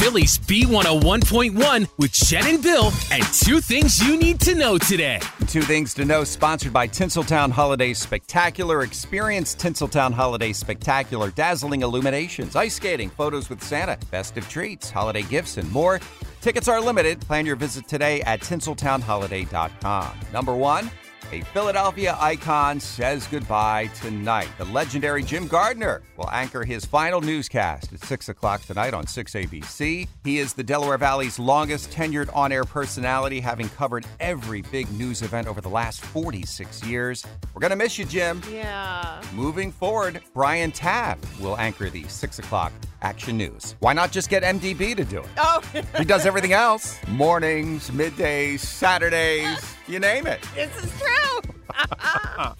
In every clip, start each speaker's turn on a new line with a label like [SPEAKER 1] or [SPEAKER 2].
[SPEAKER 1] Philly's B101.1 with Jen and Bill and two things you need to know today.
[SPEAKER 2] Two Things to Know, sponsored by Tinseltown Holiday Spectacular. Experience Tinseltown Holiday Spectacular, dazzling illuminations, ice skating, photos with Santa, festive treats, holiday gifts, and more. Tickets are limited. Plan your visit today at tinseltownholiday.com. Number one, a Philadelphia icon says goodbye tonight. The legendary Jim Gardner will anchor his final newscast at 6 o'clock tonight on 6ABC. He is the Delaware Valley's longest tenured on air personality, having covered every big news event over the last 46 years. We're going to miss you, Jim.
[SPEAKER 3] Yeah.
[SPEAKER 2] Moving forward, Brian Taff will anchor the 6 o'clock Action News. Why not just get MDB to do it?
[SPEAKER 3] Oh,
[SPEAKER 2] He does everything else mornings, middays, Saturdays, you name it.
[SPEAKER 3] this is true.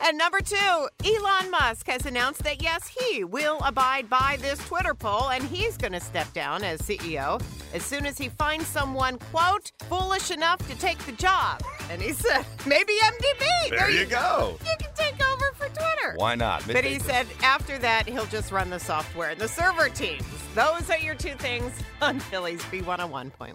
[SPEAKER 3] and number two, Elon Musk has announced that yes, he will abide by this Twitter poll and he's going to step down as CEO as soon as he finds someone, quote, foolish enough to take the job. And he said, maybe MDB.
[SPEAKER 2] There you go.
[SPEAKER 3] You can take over for Twitter.
[SPEAKER 2] Why not?
[SPEAKER 3] But he said after that, he'll just run the software and the server teams. Those are your two things on Philly's B101.1.